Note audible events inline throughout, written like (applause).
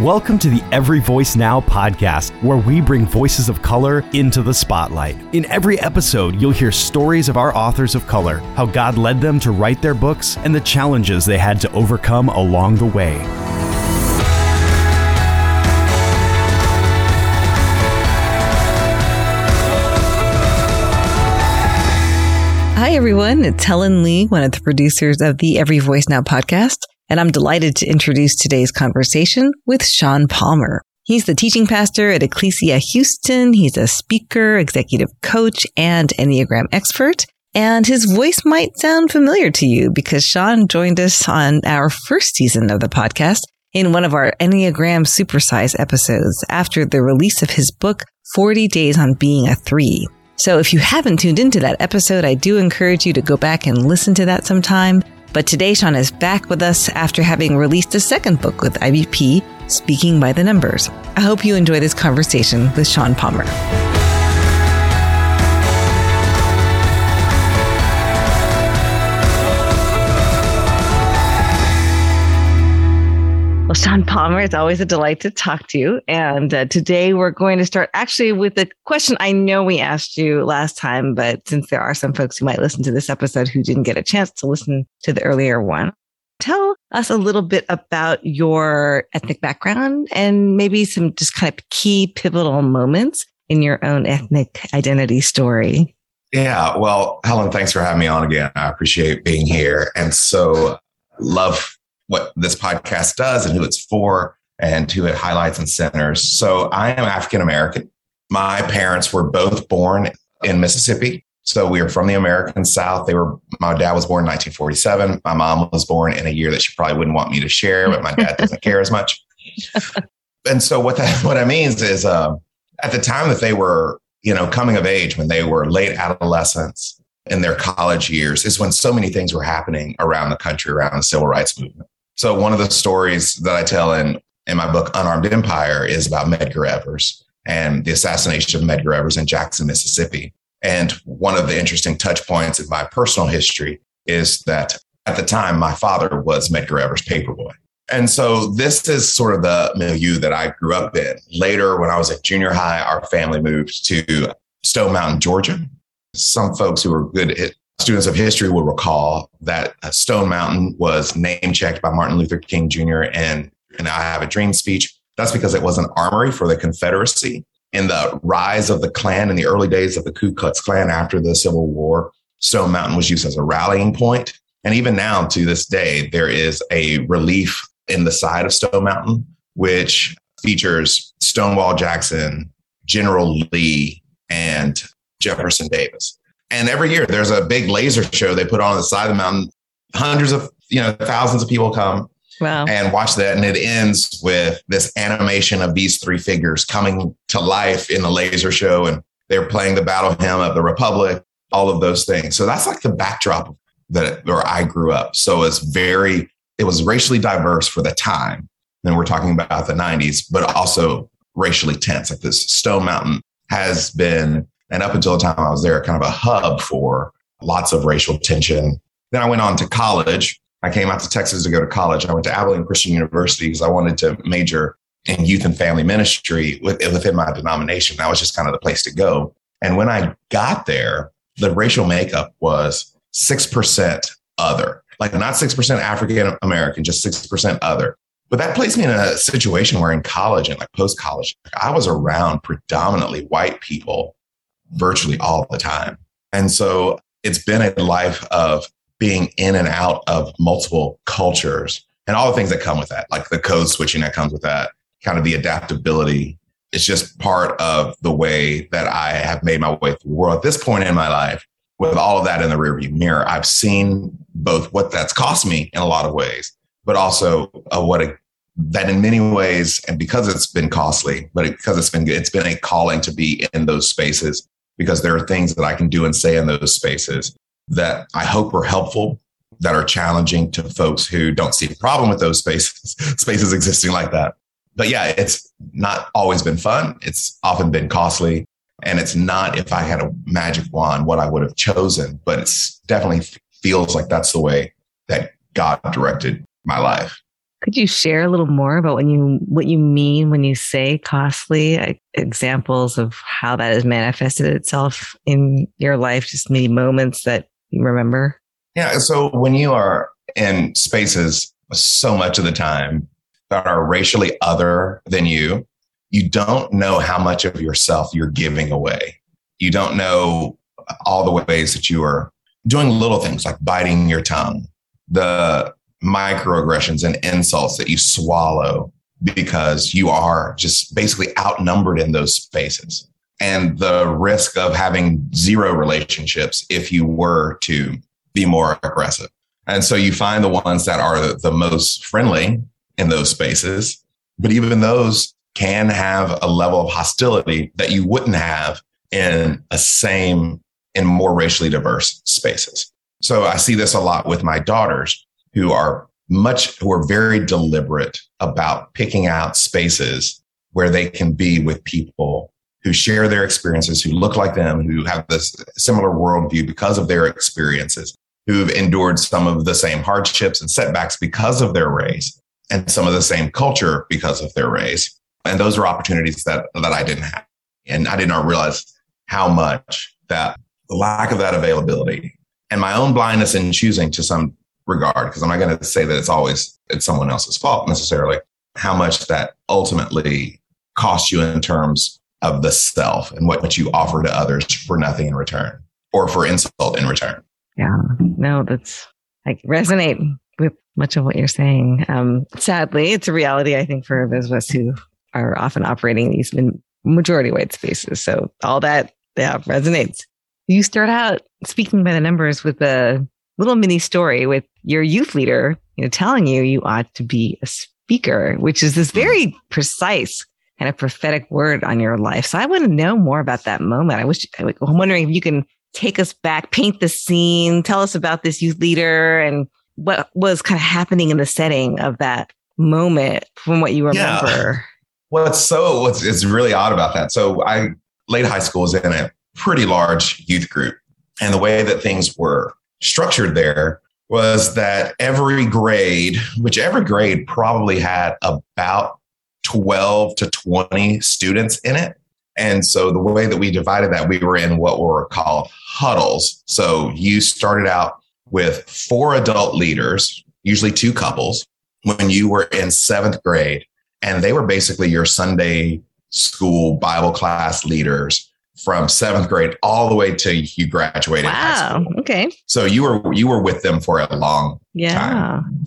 Welcome to the Every Voice Now podcast, where we bring voices of color into the spotlight. In every episode, you'll hear stories of our authors of color, how God led them to write their books, and the challenges they had to overcome along the way. Hi, everyone. It's Helen Lee, one of the producers of the Every Voice Now podcast, and I'm delighted to introduce today's conversation with Sean Palmer. He's the teaching pastor at Ecclesia Houston. He's a speaker, executive coach, and Enneagram expert. And his voice might sound familiar to you because Sean joined us on our first season of the podcast in one of our Enneagram Supersize episodes after the release of his book, 40 Days on Being a Three. So if you haven't tuned into that episode, I do encourage you to go back and listen to that sometime. But today, Sean is back with us after having released a second book with IVP, Speaking by the Numbers. I hope you enjoy this conversation with Sean Palmer. Well, Sean Palmer, it's always a delight to talk to you. And uh, today we're going to start actually with a question I know we asked you last time, but since there are some folks who might listen to this episode who didn't get a chance to listen to the earlier one, tell us a little bit about your ethnic background and maybe some just kind of key pivotal moments in your own ethnic identity story. Yeah, well, Helen, thanks for having me on again. I appreciate being here. And so, love what this podcast does and who it's for and who it highlights and centers. So I am African American. My parents were both born in Mississippi. So we are from the American South. They were, my dad was born in 1947. My mom was born in a year that she probably wouldn't want me to share, but my dad (laughs) doesn't care as much. And so what that, what that means is, uh, at the time that they were, you know, coming of age, when they were late adolescents in their college years is when so many things were happening around the country around the civil rights movement. So one of the stories that I tell in in my book Unarmed Empire is about Medgar Evers and the assassination of Medgar Evers in Jackson, Mississippi. And one of the interesting touch points in my personal history is that at the time my father was Medgar Evers' paperboy. And so this is sort of the milieu that I grew up in. Later, when I was at junior high, our family moved to Stone Mountain, Georgia. Some folks who are good at students of history will recall that uh, Stone Mountain was name checked by Martin Luther King Jr. and and I have a dream speech. That's because it was an armory for the Confederacy. In the rise of the Klan in the early days of the Ku Klux Klan after the Civil War, Stone Mountain was used as a rallying point. And even now, to this day, there is a relief in the side of Stone Mountain, which features Stonewall Jackson, General Lee, and Jefferson Davis. And every year there's a big laser show they put on the side of the mountain. Hundreds of, you know, thousands of people come wow. and watch that. And it ends with this animation of these three figures coming to life in the laser show. And they're playing the battle hymn of the Republic, all of those things. So that's like the backdrop that where I grew up. So it's very, it was racially diverse for the time. And we're talking about the 90s, but also racially tense. Like this Stone Mountain has been and up until the time I was there, kind of a hub for lots of racial tension. Then I went on to college. I came out to Texas to go to college. I went to Abilene Christian University because I wanted to major in youth and family ministry within my denomination. That was just kind of the place to go. And when I got there, the racial makeup was 6% other, like not 6% African American, just 6% other. But that placed me in a situation where in college and like post college, I was around predominantly white people virtually all the time. And so it's been a life of being in and out of multiple cultures and all the things that come with that, like the code switching that comes with that, kind of the adaptability. It's just part of the way that I have made my way through the world. At this point in my life, with all of that in the rearview mirror, I've seen both what that's cost me in a lot of ways, but also uh, what that in many ways, and because it's been costly, but because it's been good, it's been a calling to be in those spaces because there are things that I can do and say in those spaces that I hope are helpful, that are challenging to folks who don't see a problem with those spaces, (laughs) spaces existing like that. But yeah, it's not always been fun. It's often been costly. And it's not, if I had a magic wand, what I would have chosen, but it definitely feels like that's the way that God directed my life. Could you share a little more about when you what you mean when you say costly? Examples of how that has manifested itself in your life, just maybe moments that you remember. Yeah. So when you are in spaces so much of the time that are racially other than you, you don't know how much of yourself you're giving away. You don't know all the ways that you are doing little things like biting your tongue, the microaggressions and insults that you swallow because you are just basically outnumbered in those spaces. And the risk of having zero relationships if you were to be more aggressive. And so you find the ones that are the most friendly in those spaces, but even those can have a level of hostility that you wouldn't have in a same, in more racially diverse spaces. So I see this a lot with my daughters who are much, who are very deliberate about picking out spaces where they can be with people who share their experiences, who look like them, who have this similar worldview because of their experiences, who've endured some of the same hardships and setbacks because of their race and some of the same culture because of their race. And those are opportunities that, that I didn't have. And I did not realize how much that the lack of that availability and my own blindness in choosing to some regard, because I'm not going to say that it's always it's someone else's fault necessarily, how much that ultimately costs you in terms of the self and what, you offer to others for nothing in return or for insult in return. Yeah, no, that's like resonate with much of what you're saying. Um, sadly, it's a reality, I think, for those of us who are often operating these majority white spaces. So all that, yeah, resonates. You start out speaking by the numbers with a little mini story with your youth leader, you know, telling you you ought to be a speaker, which is this very precise kind of prophetic word on your life. So I want to know more about that moment. I wish I'm wondering if you can take us back, paint the scene, tell us about this youth leader and what was kind of happening in the setting of that moment from what you remember. Yeah. What's so what's it's really odd about that. So I late high school was in a pretty large youth group. And the way that things were structured there was that every grade, which every grade probably had about 12 to 20 students in it. And so the way that we divided that, we were in what were called huddles. So you started out with four adult leaders, usually two couples, when you were in seventh grade. And they were basically your Sunday school Bible class leaders from seventh grade all the way to you graduated. Wow. Okay. So you were you were with them for a long yeah. time.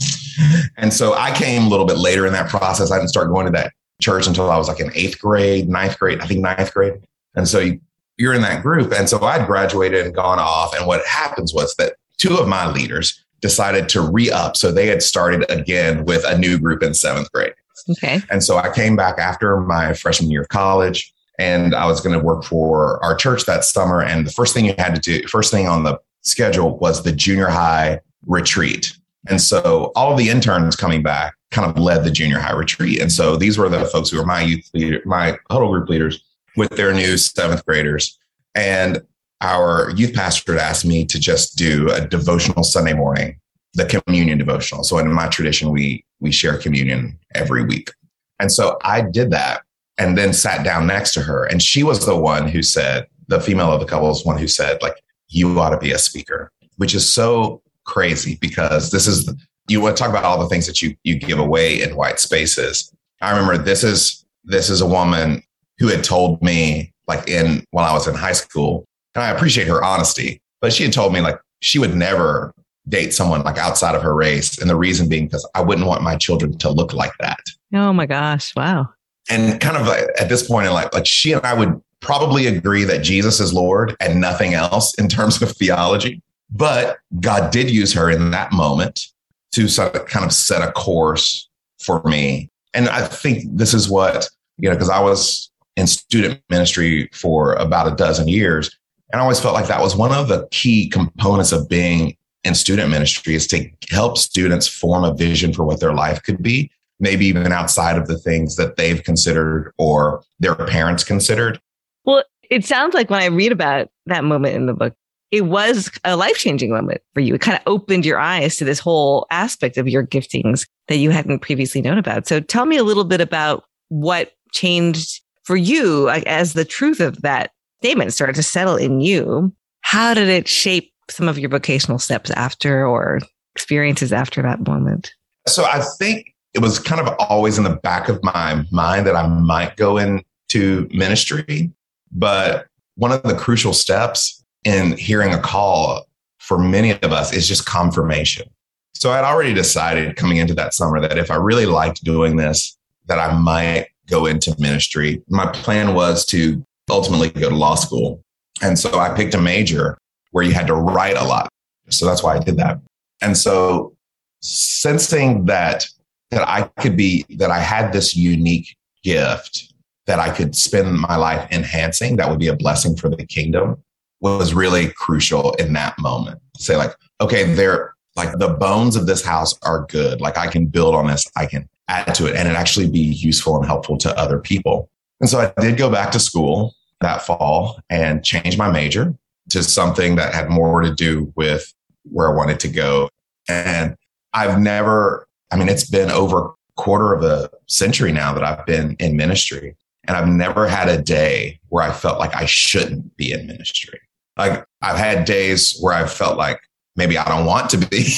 And so I came a little bit later in that process. I didn't start going to that church until I was like in eighth grade, ninth grade, I think ninth grade. And so you, you're in that group. And so I'd graduated and gone off. And what happens was that two of my leaders decided to re up. So they had started again with a new group in seventh grade. Okay. And so I came back after my freshman year of college and I was going to work for our church that summer. And the first thing you had to do, first thing on the schedule was the junior high retreat. And so all the interns coming back kind of led the junior high retreat. And so these were the folks who were my youth leader, my huddle group leaders with their new seventh graders. And our youth pastor had asked me to just do a devotional Sunday morning, the communion devotional. So in my tradition, we we share communion every week. And so I did that and then sat down next to her. And she was the one who said, the female of the couple was one who said, like, you ought to be a speaker, which is so crazy because this is, you want to talk about all the things that you, you give away in white spaces. I remember this is, this is a woman who had told me like in, when I was in high school, and I appreciate her honesty, but she had told me like she would never date someone like outside of her race. And the reason being because I wouldn't want my children to look like that. Oh my gosh. Wow and kind of at this point in life, like she and I would probably agree that Jesus is Lord and nothing else in terms of theology. But God did use her in that moment to sort of kind of set a course for me. And I think this is what, you know, because I was in student ministry for about a dozen years. And I always felt like that was one of the key components of being in student ministry is to help students form a vision for what their life could be maybe even outside of the things that they've considered or their parents considered. Well, it sounds like when I read about that moment in the book, it was a life changing moment for you. It kind of opened your eyes to this whole aspect of your giftings that you hadn't previously known about. So tell me a little bit about what changed for you as the truth of that statement started to settle in you. How did it shape some of your vocational steps after or experiences after that moment? So I think it was kind of always in the back of my mind that I might go into ministry. But one of the crucial steps in hearing a call for many of us is just confirmation. So I'd already decided coming into that summer that if I really liked doing this, that I might go into ministry. My plan was to ultimately go to law school. And so I picked a major where you had to write a lot. So that's why I did that. And so sensing that that I could be that I had this unique gift that I could spend my life enhancing that would be a blessing for the kingdom was really crucial in that moment. Say like, okay, there like the bones of this house are good. Like I can build on this. I can add to it and it actually be useful and helpful to other people. And so I did go back to school that fall and change my major to something that had more to do with where I wanted to go. And I've never, I mean, it's been over a quarter of a century now that I've been in ministry. And I've never had a day where I felt like I shouldn't be in ministry. Like I've had days where I felt like maybe I don't want to be,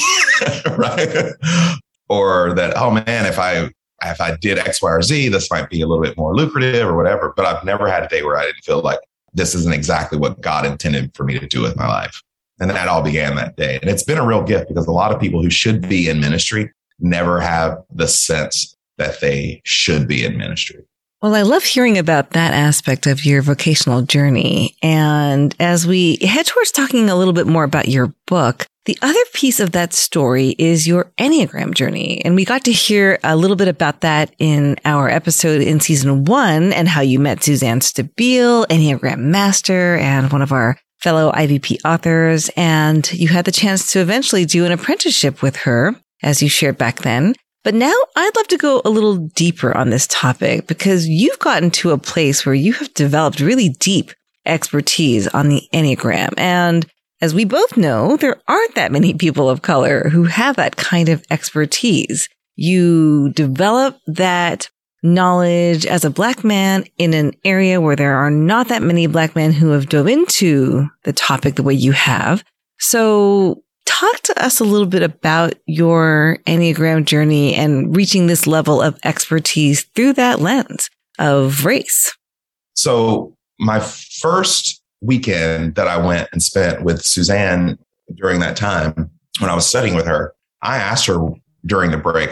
(laughs) right? or that, oh man, if I if I did X, Y, or Z, this might be a little bit more lucrative or whatever. But I've never had a day where I didn't feel like this isn't exactly what God intended for me to do with my life. And that all began that day. And it's been a real gift because a lot of people who should be in ministry never have the sense that they should be in ministry. Well, I love hearing about that aspect of your vocational journey. And as we head towards talking a little bit more about your book, the other piece of that story is your Enneagram journey. And we got to hear a little bit about that in our episode in season one and how you met Suzanne Stabile, Enneagram master and one of our fellow IVP authors. And you had the chance to eventually do an apprenticeship with her, as you shared back then. But now I'd love to go a little deeper on this topic because you've gotten to a place where you have developed really deep expertise on the Enneagram. And as we both know, there aren't that many people of color who have that kind of expertise. You develop that knowledge as a black man in an area where there are not that many black men who have dove into the topic the way you have. So talk to us a little bit about your Enneagram journey and reaching this level of expertise through that lens of race. So, my first weekend that I went and spent with Suzanne during that time when I was studying with her, I asked her during the break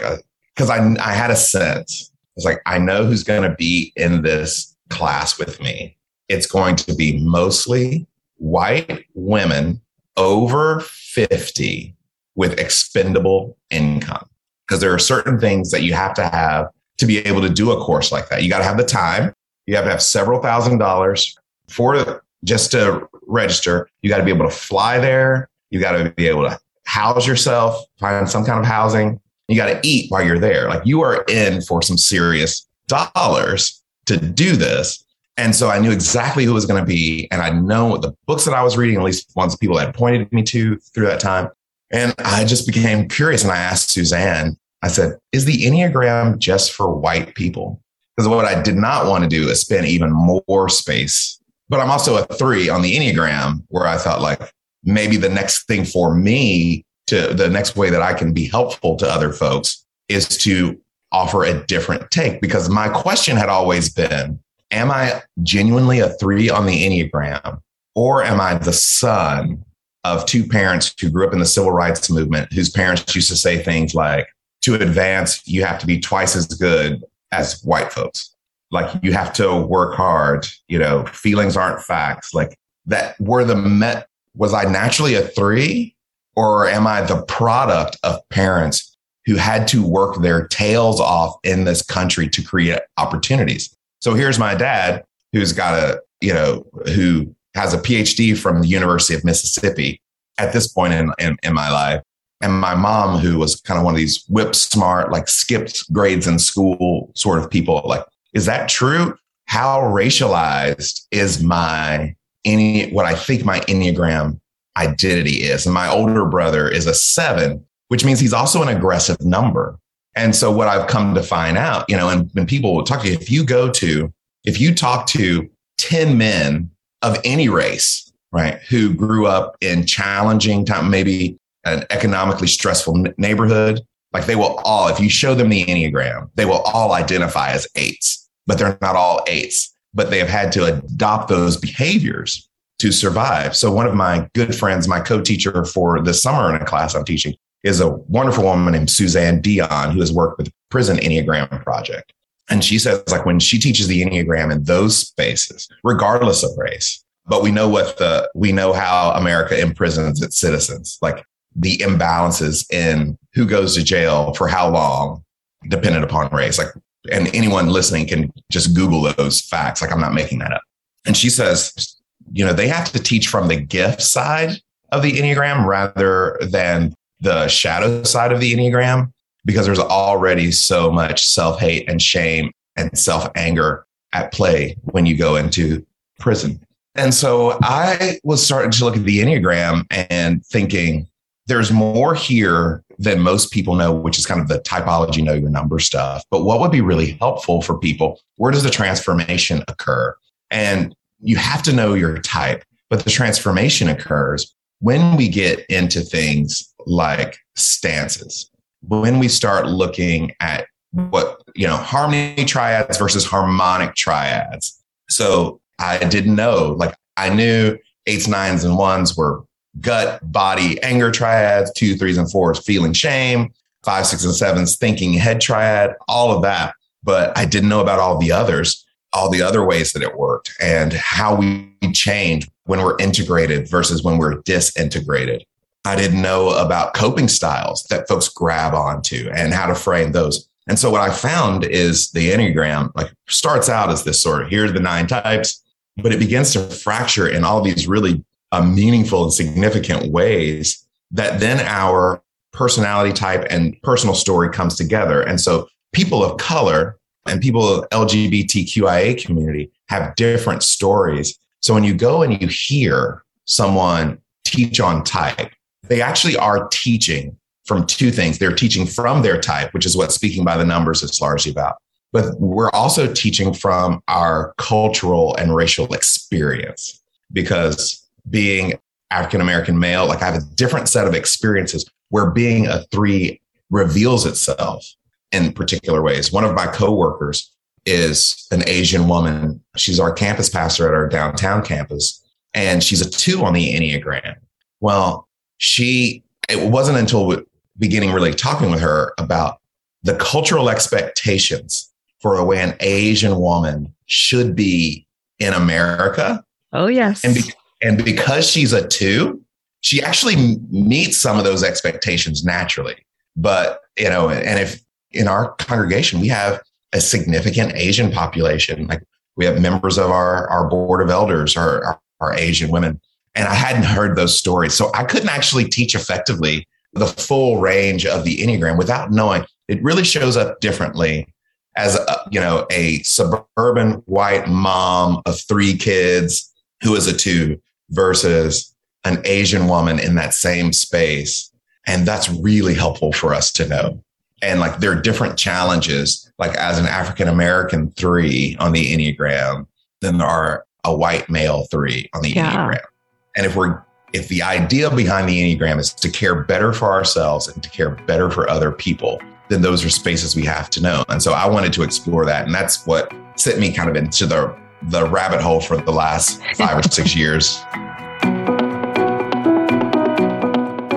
because uh, I, I had a sense. I was like, I know who's going to be in this class with me. It's going to be mostly white women over 50 with expendable income. Because there are certain things that you have to have to be able to do a course like that. You got to have the time. You have to have several thousand dollars for just to register. You got to be able to fly there. You got to be able to house yourself, find some kind of housing. You got to eat while you're there. Like you are in for some serious dollars to do this. And so I knew exactly who was going to be. And I know the books that I was reading, at least ones people had pointed me to through that time. And I just became curious. And I asked Suzanne, I said, is the Enneagram just for white people? Because what I did not want to do is spend even more space. But I'm also a three on the Enneagram where I thought like maybe the next thing for me to the next way that I can be helpful to other folks is to offer a different take. Because my question had always been, am I genuinely a three on the Enneagram, or am I the son of two parents who grew up in the civil rights movement, whose parents used to say things like, to advance, you have to be twice as good as white folks. Like you have to work hard, you know, feelings aren't facts. Like that were the met, was I naturally a three or am I the product of parents who had to work their tails off in this country to create opportunities? So here's my dad who's got a, you know, who has a PhD from the University of Mississippi at this point in, in, in my life. And my mom, who was kind of one of these whip smart, like skipped grades in school sort of people, like, is that true? How racialized is my any what I think my Enneagram identity is. And my older brother is a seven, which means he's also an aggressive number. And so what I've come to find out, you know, and when people will talk to you, if you go to, if you talk to 10 men of any race, right, who grew up in challenging time, maybe an economically stressful neighborhood, like they will all, if you show them the Enneagram, they will all identify as eights, but they're not all eights, but they have had to adopt those behaviors to survive. So one of my good friends, my co-teacher for the summer in a class I'm teaching is a wonderful woman named Suzanne Dion, who has worked with the Prison Enneagram Project. And she says, like, when she teaches the Enneagram in those spaces, regardless of race, but we know what the, we know how America imprisons its citizens. Like, the imbalances in who goes to jail for how long, dependent upon race. Like, and anyone listening can just Google those facts. Like, I'm not making that up. And she says, you know, they have to teach from the gift side of the Enneagram rather than the shadow side of the Enneagram because there's already so much self hate and shame and self anger at play when you go into prison. And so I was starting to look at the Enneagram and thinking, there's more here than most people know, which is kind of the typology, know your number stuff. But what would be really helpful for people? Where does the transformation occur? And you have to know your type, but the transformation occurs when we get into things like stances, when we start looking at what, you know, harmony triads versus harmonic triads. So I didn't know, like I knew eights, nines, and ones were gut, body, anger triads, two, threes, and fours, feeling shame, five, six, and sevens, thinking head triad, all of that. But I didn't know about all the others, all the other ways that it worked and how we change when we're integrated versus when we're disintegrated. I didn't know about coping styles that folks grab onto and how to frame those. And so what I found is the Enneagram like starts out as this sort of here's the nine types, but it begins to fracture in all these really uh, meaningful and significant ways that then our personality type and personal story comes together. And so people of color and people of LGBTQIA community have different stories. So when you go and you hear someone teach on type, they actually are teaching from two things. They're teaching from their type, which is what speaking by the numbers is largely about. But we're also teaching from our cultural and racial experience because being African American male, like I have a different set of experiences where being a three reveals itself in particular ways. One of my coworkers is an Asian woman. She's our campus pastor at our downtown campus, and she's a two on the Enneagram. Well, she, it wasn't until beginning really talking with her about the cultural expectations for the way an Asian woman should be in America. Oh, yes. And, be, and because she's a two, she actually meets some of those expectations naturally. But, you know, and if in our congregation, we have a significant Asian population, like we have members of our, our board of elders are, are, are Asian women. And I hadn't heard those stories. So I couldn't actually teach effectively the full range of the Enneagram without knowing it really shows up differently as a, you know a suburban white mom of three kids who is a two versus an Asian woman in that same space. And that's really helpful for us to know. And like there are different challenges, like as an African American three on the Enneagram than there are a white male three on the yeah. Enneagram. And if we're if the idea behind the Enneagram is to care better for ourselves and to care better for other people, then those are spaces we have to know. And so I wanted to explore that. And that's what sent me kind of into the the rabbit hole for the last five or six (laughs) years.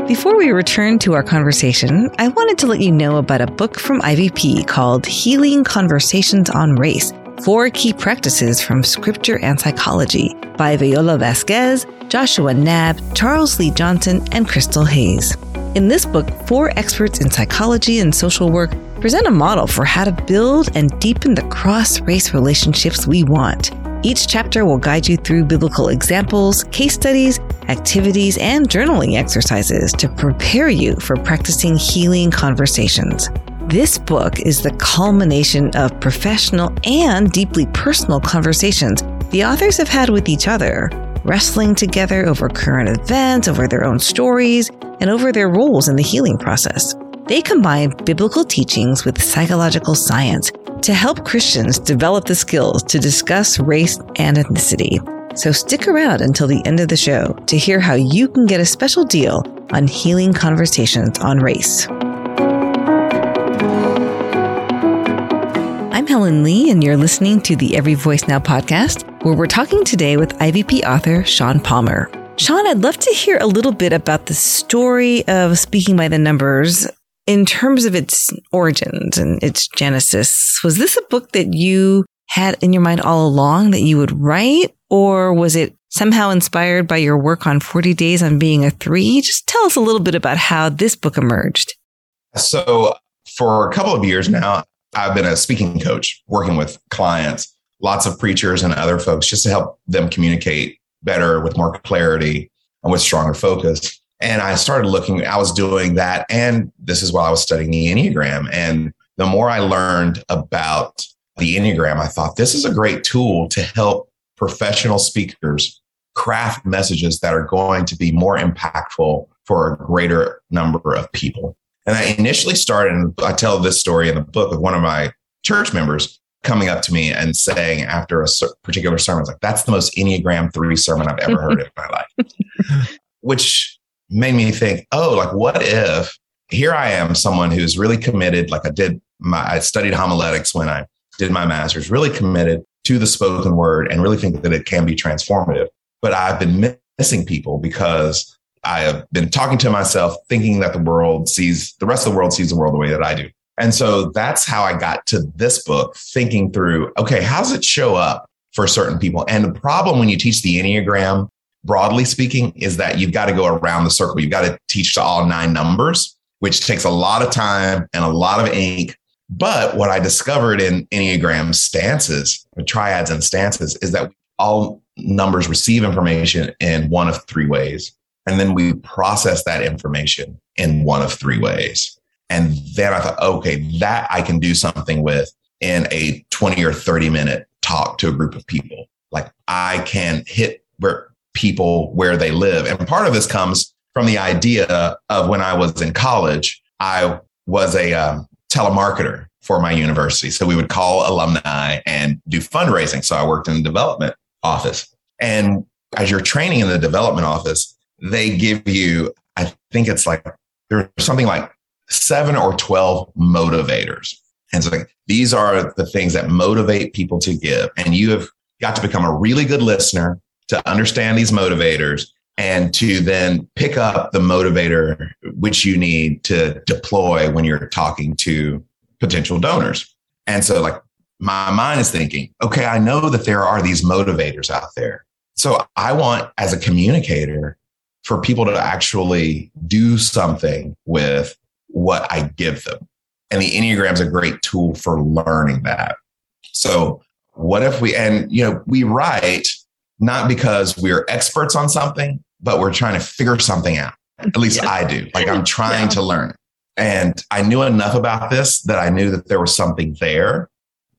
Before we return to our conversation, I wanted to let you know about a book from IVP called Healing Conversations on Race Four Key Practices from Scripture and Psychology by Veola Vazquez, Joshua Knabb, Charles Lee Johnson, and Krystal Hays. In this book, four experts in psychology and social work present a model for how to build and deepen the cross race relationships we want. Each chapter will guide you through biblical examples, case studies, activities, and journaling exercises to prepare you for practicing healing conversations. This book is the culmination of professional and deeply personal conversations the authors have had with each other, wrestling together over current events, over their own stories, and over their roles in the healing process. They combine biblical teachings with psychological science to help Christians develop the skills to discuss race and ethnicity. So stick around until the end of the show to hear how you can get a special deal on healing conversations on race. I'm Helen Lee, and you're listening to the Every Voice Now podcast, where we're talking today with IVP author Sean Palmer. Sean, I'd love to hear a little bit about the story of Speaking by the Numbers in terms of its origins and its genesis. Was this a book that you had in your mind all along that you would write, or was it somehow inspired by your work on 40 Days on Being a Three? Just tell us a little bit about how this book emerged. So, for a couple of years now, I've been a speaking coach working with clients, lots of preachers and other folks, just to help them communicate better with more clarity and with stronger focus. And I started looking, I was doing that. And this is while I was studying the Enneagram. And the more I learned about the Enneagram, I thought this is a great tool to help professional speakers craft messages that are going to be more impactful for a greater number of people. And I initially started, and I tell this story in the book of one of my church members coming up to me and saying after a particular sermon, like, that's the most Enneagram 3 sermon I've ever heard in my life, (laughs) which made me think, oh, like, what if here I am, someone who's really committed, like I did my, I studied homiletics when I did my master's, really committed to the spoken word and really think that it can be transformative. But I've been missing people because I have been talking to myself, thinking that the world sees the rest of the world sees the world the way that I do. And so that's how I got to this book, thinking through, okay, how does it show up for certain people? And the problem when you teach the Enneagram, broadly speaking, is that you've got to go around the circle. You've got to teach to all nine numbers, which takes a lot of time and a lot of ink. But what I discovered in Enneagram stances, triads and stances, is that all numbers receive information in one of three ways. And then we process that information in one of three ways. And then I thought, okay, that I can do something with in a 20 or 30 minute talk to a group of people. Like I can hit where people where they live. And part of this comes from the idea of when I was in college, I was a um, telemarketer for my university. So we would call alumni and do fundraising. So I worked in the development office. And as you're training in the development office, they give you, I think it's like there's something like seven or 12 motivators. And so these are the things that motivate people to give. And you have got to become a really good listener to understand these motivators and to then pick up the motivator which you need to deploy when you're talking to potential donors. And so like my mind is thinking, okay, I know that there are these motivators out there. So I want as a communicator for people to actually do something with what I give them. And the Enneagram is a great tool for learning that. So, what if we, and you know, we write not because we're experts on something, but we're trying to figure something out. At least yeah. I do. Like I'm (laughs) trying yeah. to learn. And I knew enough about this that I knew that there was something there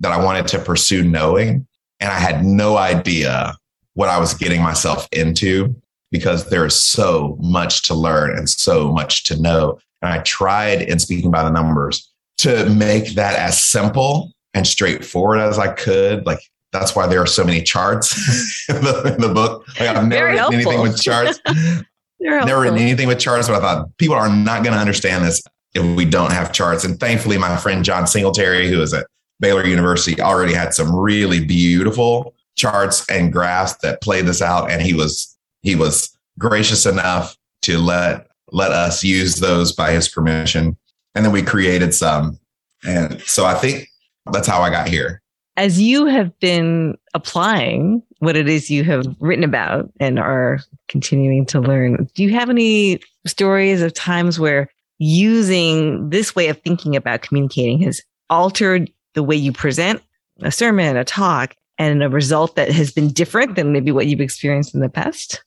that I wanted to pursue knowing. And I had no idea what I was getting myself into because there is so much to learn and so much to know. And I tried in speaking by the numbers to make that as simple and straightforward as I could. Like that's why there are so many charts (laughs) in, the, in the book. Like I've never written anything with charts. (laughs) never written anything with charts, but I thought people are not going to understand this if we don't have charts. And thankfully, my friend Jon Singletary, who is at Baylor University, already had some really beautiful charts and graphs that played this out. And he was he was gracious enough to let let us use those by his permission. And then we created some. And so I think that's how I got here. As you have been applying what it is you have written about and are continuing to learn, do you have any stories of times where using this way of thinking about communicating has altered the way you present a sermon, a talk, and a result that has been different than maybe what you've experienced in the past?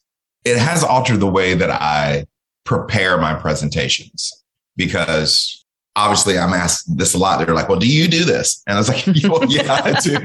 it has altered the way that I prepare my presentations because obviously I'm asked this a lot. They're like, well, do you do this? And I was like, (laughs) well, yeah, I do.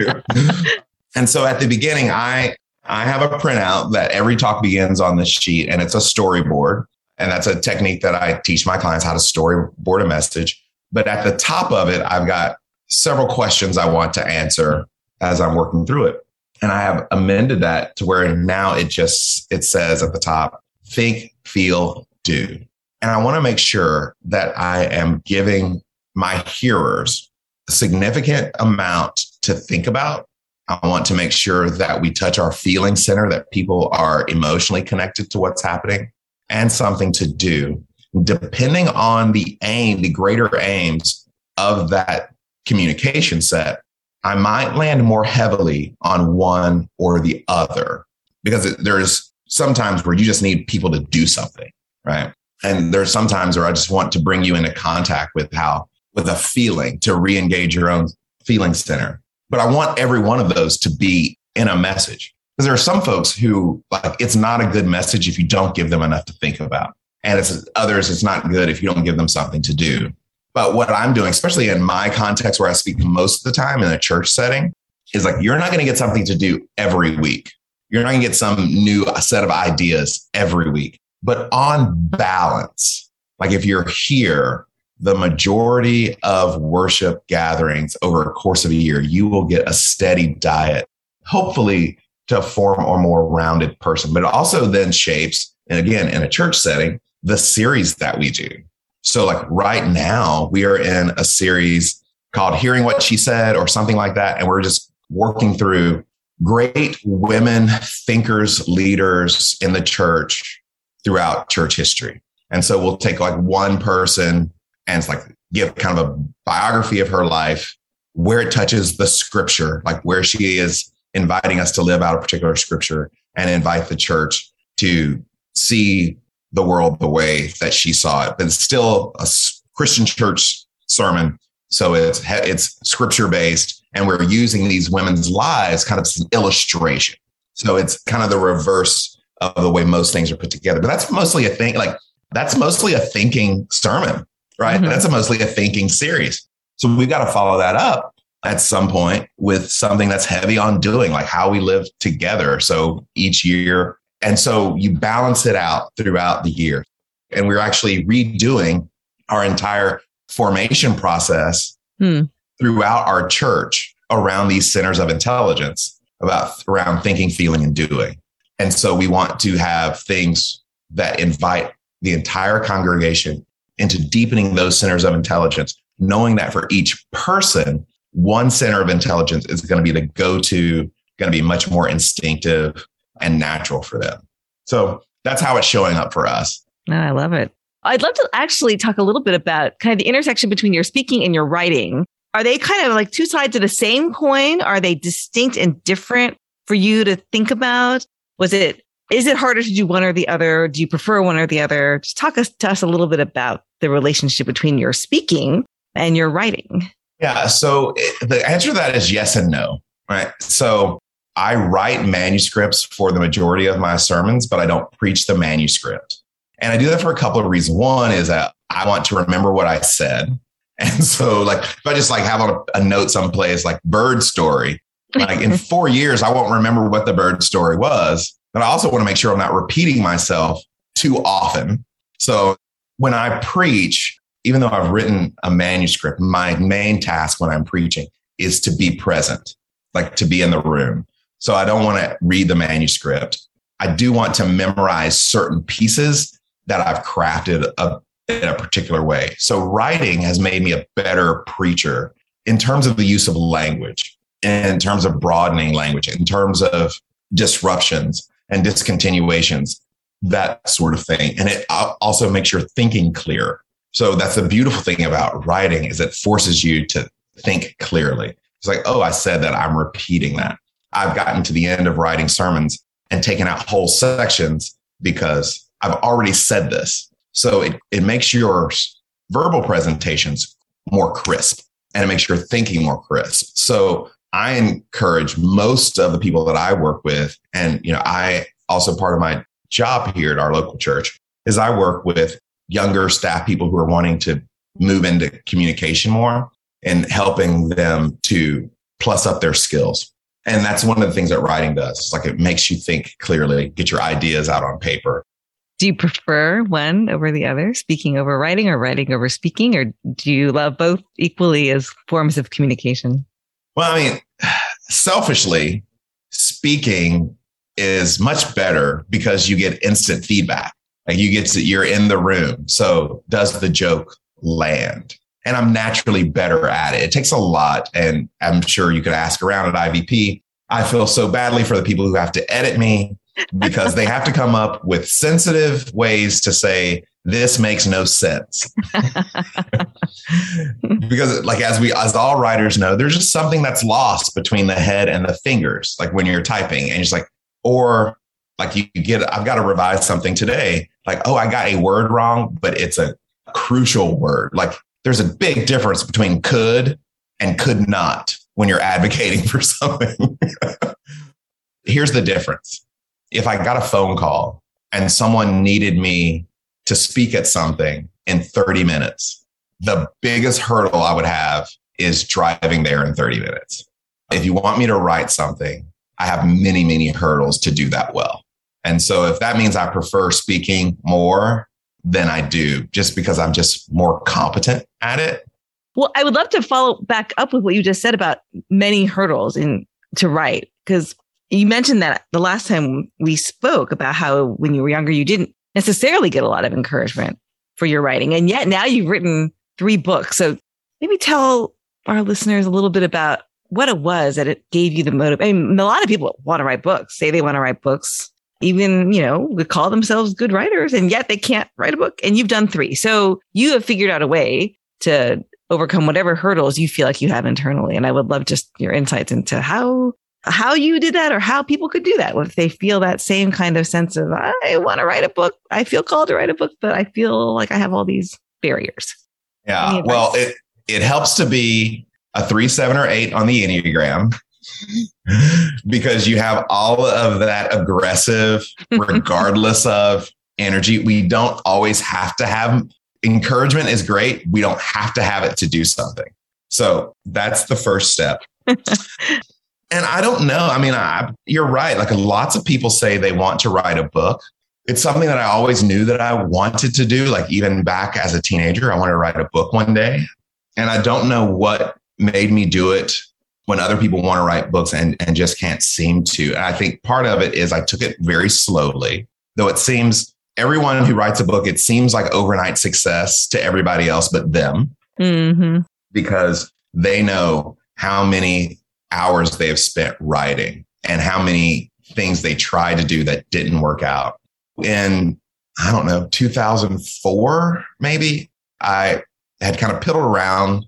(laughs) and so at the beginning, I, I have a printout that every talk begins on this sheet, and it's a storyboard. And that's a technique that I teach my clients how to storyboard a message. But at the top of it, I've got several questions I want to answer as I'm working through it. And I have amended that to where now it just it says at the top, think, feel, do. And I want to make sure that I am giving my hearers a significant amount to think about. I want to make sure that we touch our feeling center, that people are emotionally connected to what's happening and something to do. Depending on the aim, the greater aims of that communication set, I might land more heavily on one or the other because there's sometimes where you just need people to do something, right? And there's sometimes where I just want to bring you into contact with how, with a feeling to re engage your own feeling center. But I want every one of those to be in a message because there are some folks who like it's not a good message if you don't give them enough to think about. And it's others, it's not good if you don't give them something to do. But what I'm doing, especially in my context where I speak most of the time in a church setting, is like you're not going to get something to do every week. You're not going to get some new set of ideas every week. But on balance, like if you're here, the majority of worship gatherings over a course of a year, you will get a steady diet, hopefully to form a more rounded person. But it also then shapes, and again, in a church setting, the series that we do. So, like right now, we are in a series called Hearing What She Said or something like that. And we're just working through great women thinkers, leaders in the church throughout church history. And so we'll take like one person and it's like give kind of a biography of her life, where it touches the scripture, like where she is inviting us to live out a particular scripture and invite the church to see the world the way that she saw it. But it's still a Christian church sermon. So it's, it's scripture based and we're using these women's lives kind of as an illustration. So it's kind of the reverse of the way most things are put together. But that's mostly a thing, like that's mostly a thinking sermon, right? Mm-hmm. That's a mostly a thinking series. So we've got to follow that up at some point with something that's heavy on doing, like how we live together. So each year and so you balance it out throughout the year. And we're actually redoing our entire formation process hmm. throughout our church around these centers of intelligence about around thinking, feeling, and doing. And so we want to have things that invite the entire congregation into deepening those centers of intelligence, knowing that for each person, one center of intelligence is going to be the go to, going to be much more instinctive, and natural for them. So that's how it's showing up for us. Oh, I love it. I'd love to actually talk a little bit about kind of the intersection between your speaking and your writing. Are they kind of like two sides of the same coin? Are they distinct and different for you to think about? Was it, is it harder to do one or the other? Do you prefer one or the other? Just talk us, to us a little bit about the relationship between your speaking and your writing. Yeah. So the answer to that is yes and no. Right. So I write manuscripts for the majority of my sermons, but I don't preach the manuscript. And I do that for a couple of reasons. One is that I want to remember what I said. (laughs) And so, like, if I just like have a, a note someplace like bird story, like in (laughs) four years, I won't remember what the bird story was. But I also want to make sure I'm not repeating myself too often. So when I preach, even though I've written a manuscript, my main task when I'm preaching is to be present, like to be in the room. So I don't want to read the manuscript. I do want to memorize certain pieces that I've crafted a, in a particular way. So writing has made me a better preacher in terms of the use of language, in terms of broadening language, in terms of disruptions and discontinuations, that sort of thing. And it also makes your thinking clear. So that's the beautiful thing about writing is it forces you to think clearly. It's like, oh, I said that. I'm repeating that. I've gotten to the end of writing sermons and taken out whole sections because I've already said this. So it, it makes your verbal presentations more crisp and it makes your thinking more crisp. So I encourage most of the people that I work with, and you know, I also part of my job here at our local church is I work with younger staff people who are wanting to move into communication more and helping them to plus up their skills. And that's one of the things that writing does. It's like it makes you think clearly, get your ideas out on paper. Do you prefer one over the other, speaking over writing or writing over speaking? Or do you love both equally as forms of communication? Well, I mean, selfishly, speaking is much better because you get instant feedback. Like you get to, you're in the room. So does the joke land? And I'm naturally better at it. It takes a lot. And I'm sure you could ask around at IVP. I feel so badly for the people who have to edit me because they have to come up with sensitive ways to say, this makes no sense. (laughs) because like as we as all writers know, there's just something that's lost between the head and the fingers, like when you're typing and it's like, or like you get, I've got to revise something today. Like, oh, I got a word wrong, but it's a crucial word. Like there's a big difference between could and could not when you're advocating (laughs) for something. Here's the difference. If I got a phone call and someone needed me to speak at something in 30 minutes, the biggest hurdle I would have is driving there in 30 minutes. If you want me to write something, I have many, many hurdles to do that well. And so if that means I prefer speaking more than I do, just because I'm just more competent at it. Well, I would love to follow back up with what you just said about many hurdles in to write, because you mentioned that the last time we spoke about how when you were younger, you didn't necessarily get a lot of encouragement for your writing. And yet now you've written three books. So maybe tell our listeners a little bit about what it was that it gave you the motive. I mean, a lot of people want to write books, say they want to write books, even, you know, would call themselves good writers, and yet they can't write a book. And you've done three. So you have figured out a way to overcome whatever hurdles you feel like you have internally. And I would love just your insights into how how you did that or how people could do that if they feel that same kind of sense of I want to write a book. I feel called to write a book, but I feel like I have all these barriers. Yeah. Well, it it helps to be a three, seven, or eight on the Enneagram (laughs) because you have all of that aggressive, (laughs) regardless of energy. We don't always have to have encouragement is great. We don't have to have it to do something. So that's the first step. (laughs) and I don't know. I mean, I, you're right. Like lots of people say they want to write a book. It's something that I always knew that I wanted to do. Like even back as a teenager, I wanted to write a book one day. And I don't know what made me do it when other people want to write books and, and just can't seem to. And I think part of it is I took it very slowly, though it seems everyone who writes a book, it seems like overnight success to everybody else but them mm-hmm. because they know how many hours they have spent writing and how many things they tried to do that didn't work out. In, I don't know, 2004, maybe, I had kind of piddled around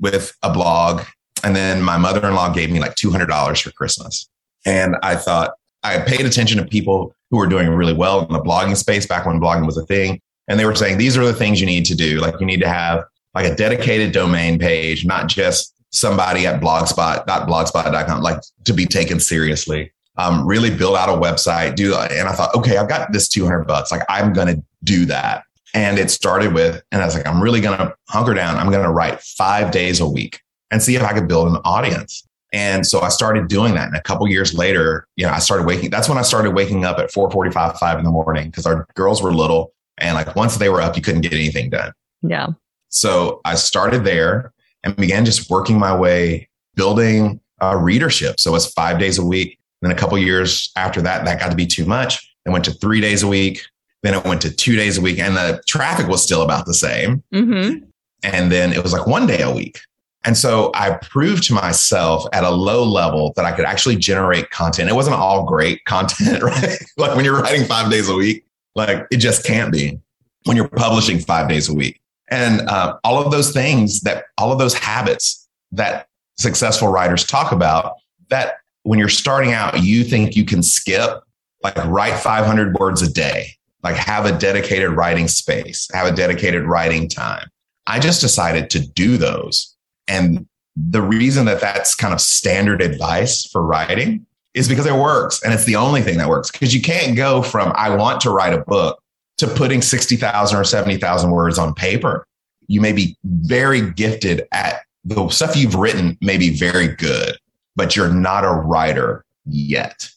with a blog. And then my mother in law gave me like $200 for Christmas. And I thought, I paid attention to people who were doing really well in the blogging space back when blogging was a thing. And they were saying, these are the things you need to do. Like you need to have like a dedicated domain page, not just somebody at blogspot.blogspot.com, like to be taken seriously. Um, really build out a website, do, and I thought, okay, I've got this 200 bucks. Like I'm going to do that. And it started with, and I was like, I'm really going to hunker down. I'm going to write five days a week and see if I could build an audience. And so I started doing that. And a couple years later, you know, I started waking. That's when I started waking up at 4:45, 5 in the morning because our girls were little. And like once they were up, you couldn't get anything done. Yeah. So I started there and began just working my way, building a readership. So it was five days a week. Then a couple years after that, that got to be too much. I went to three days a week. Then it went to two days a week, and the traffic was still about the same. Mm-hmm. And then it was like one day a week. And so I proved to myself at a low level that I could actually generate content. It wasn't all great content, (laughs) right? like when you're writing five days a week, like it just can't be when you're publishing five days a week. And uh, all of those things that, all of those habits that successful writers talk about, that when you're starting out, you think you can skip, like write 500 words a day like have a dedicated writing space, have a dedicated writing time. I just decided to do those. And the reason that that's kind of standard advice for writing is because it works. And it's the only thing that works because you can't go from I want to write a book to putting 60,000 or 70,000 words on paper. You may be very gifted at the stuff you've written, may be very good, but you're not a writer yet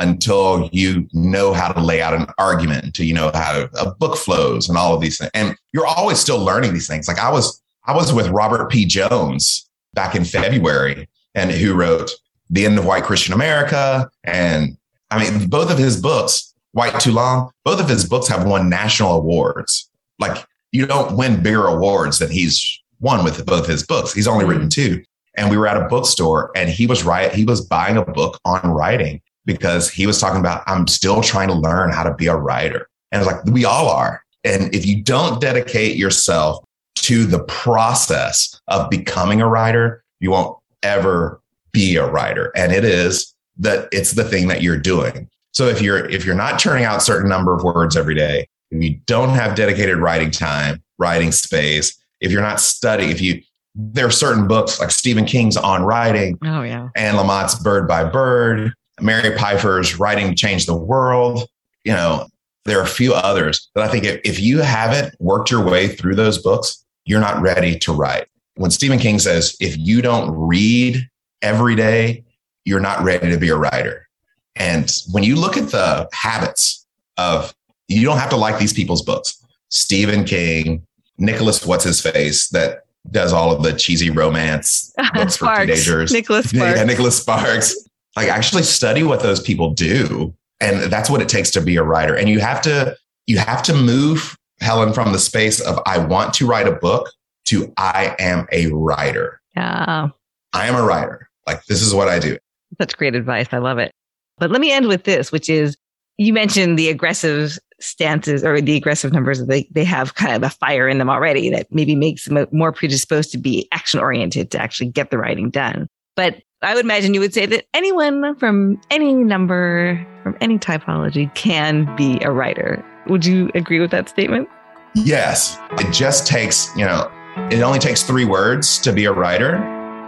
until you know how to lay out an argument, until you know how a book flows and all of these things. And you're always still learning these things. Like I was, I was with Robert P. Jones back in February, and who wrote The End of White Christian America. And I mean, both of his books, White Too Long, both of his books have won national awards. Like you don't win bigger awards than he's won with both his books. He's only written two. And we were at a bookstore and he was right. He was buying a book on writing because he was talking about, I'm still trying to learn how to be a writer. And it's like, we all are. And if you don't dedicate yourself to the process of becoming a writer, you won't ever be a writer. And it is that it's the thing that you're doing. So if you're, if you're not turning out certain number of words every day, if you don't have dedicated writing time, writing space, if you're not studying, if you, there are certain books like Stephen King's On Writing. Oh, yeah. Anne Lamott's Bird by Bird. Mary Pipher's Writing to Change the World. You know, there are a few others that I think if, if you haven't worked your way through those books, you're not ready to write. When Stephen King says, if you don't read every day, you're not ready to be a writer. And when you look at the habits of, you don't have to like these people's books. Stephen King, Nicholas, what's his face, that does all of the cheesy romance (laughs) books for teenagers. Nicholas Sparks. Yeah, Nicholas Sparks. Like actually study what those people do and that's what it takes to be a writer. And you have to you have to move helen from the space of i want to write a book to i am a writer. Yeah. I am a writer. Like this is what i do. Such great advice. I love it but let me end with this which is you mentioned the aggressive stances or the aggressive numbers they, they have kind of a fire in them already that maybe makes them more predisposed to be action oriented to actually get the writing done butt I would imagine you would say that anyone from any number, from any typology can be a writer. Would you agree with that statement? Yes. It just takes, you know, it only takes three words to be a writer,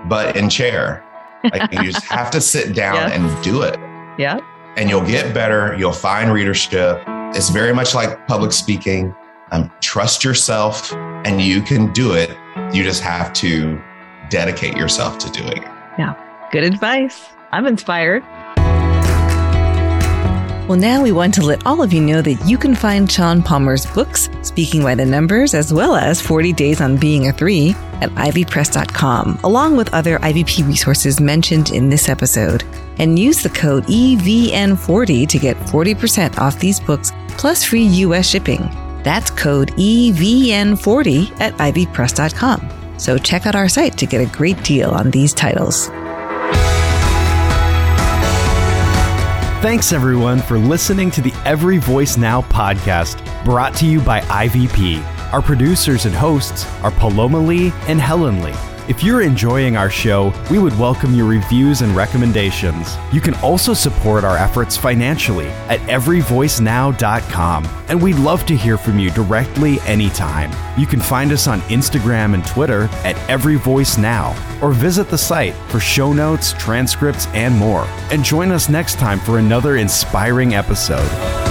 but in chair. Like you just (laughs) have to sit down yes. and do it. Yeah. And you'll get better. You'll find readership. It's very much like public speaking. Um, trust yourself and you can do it. You just have to dedicate yourself to doing it. Yeah. Good advice. I'm inspired. Well, now we want to let all of you know that you can find Sean Palmer's books, Speaking by the Numbers, as well as 40 Days on Being a Three at ivpress.com, along with other IVP resources mentioned in this episode. And use the code EVN40 to get 40% off these books plus free US shipping. That's code EVN40 at ivpress.com. So check out our site to get a great deal on these titles. Thanks everyone for listening to the Every Voice Now podcast brought to you by IVP. Our producers and hosts are Paloma Lee and Helen Lee. If you're enjoying our show, we would welcome your reviews and recommendations. You can also support our efforts financially at everyvoicenow.com, and we'd love to hear from you directly anytime. You can find us on Instagram and Twitter at everyvoicenow, or visit the site for show notes, transcripts, and more. And join us next time for another inspiring episode.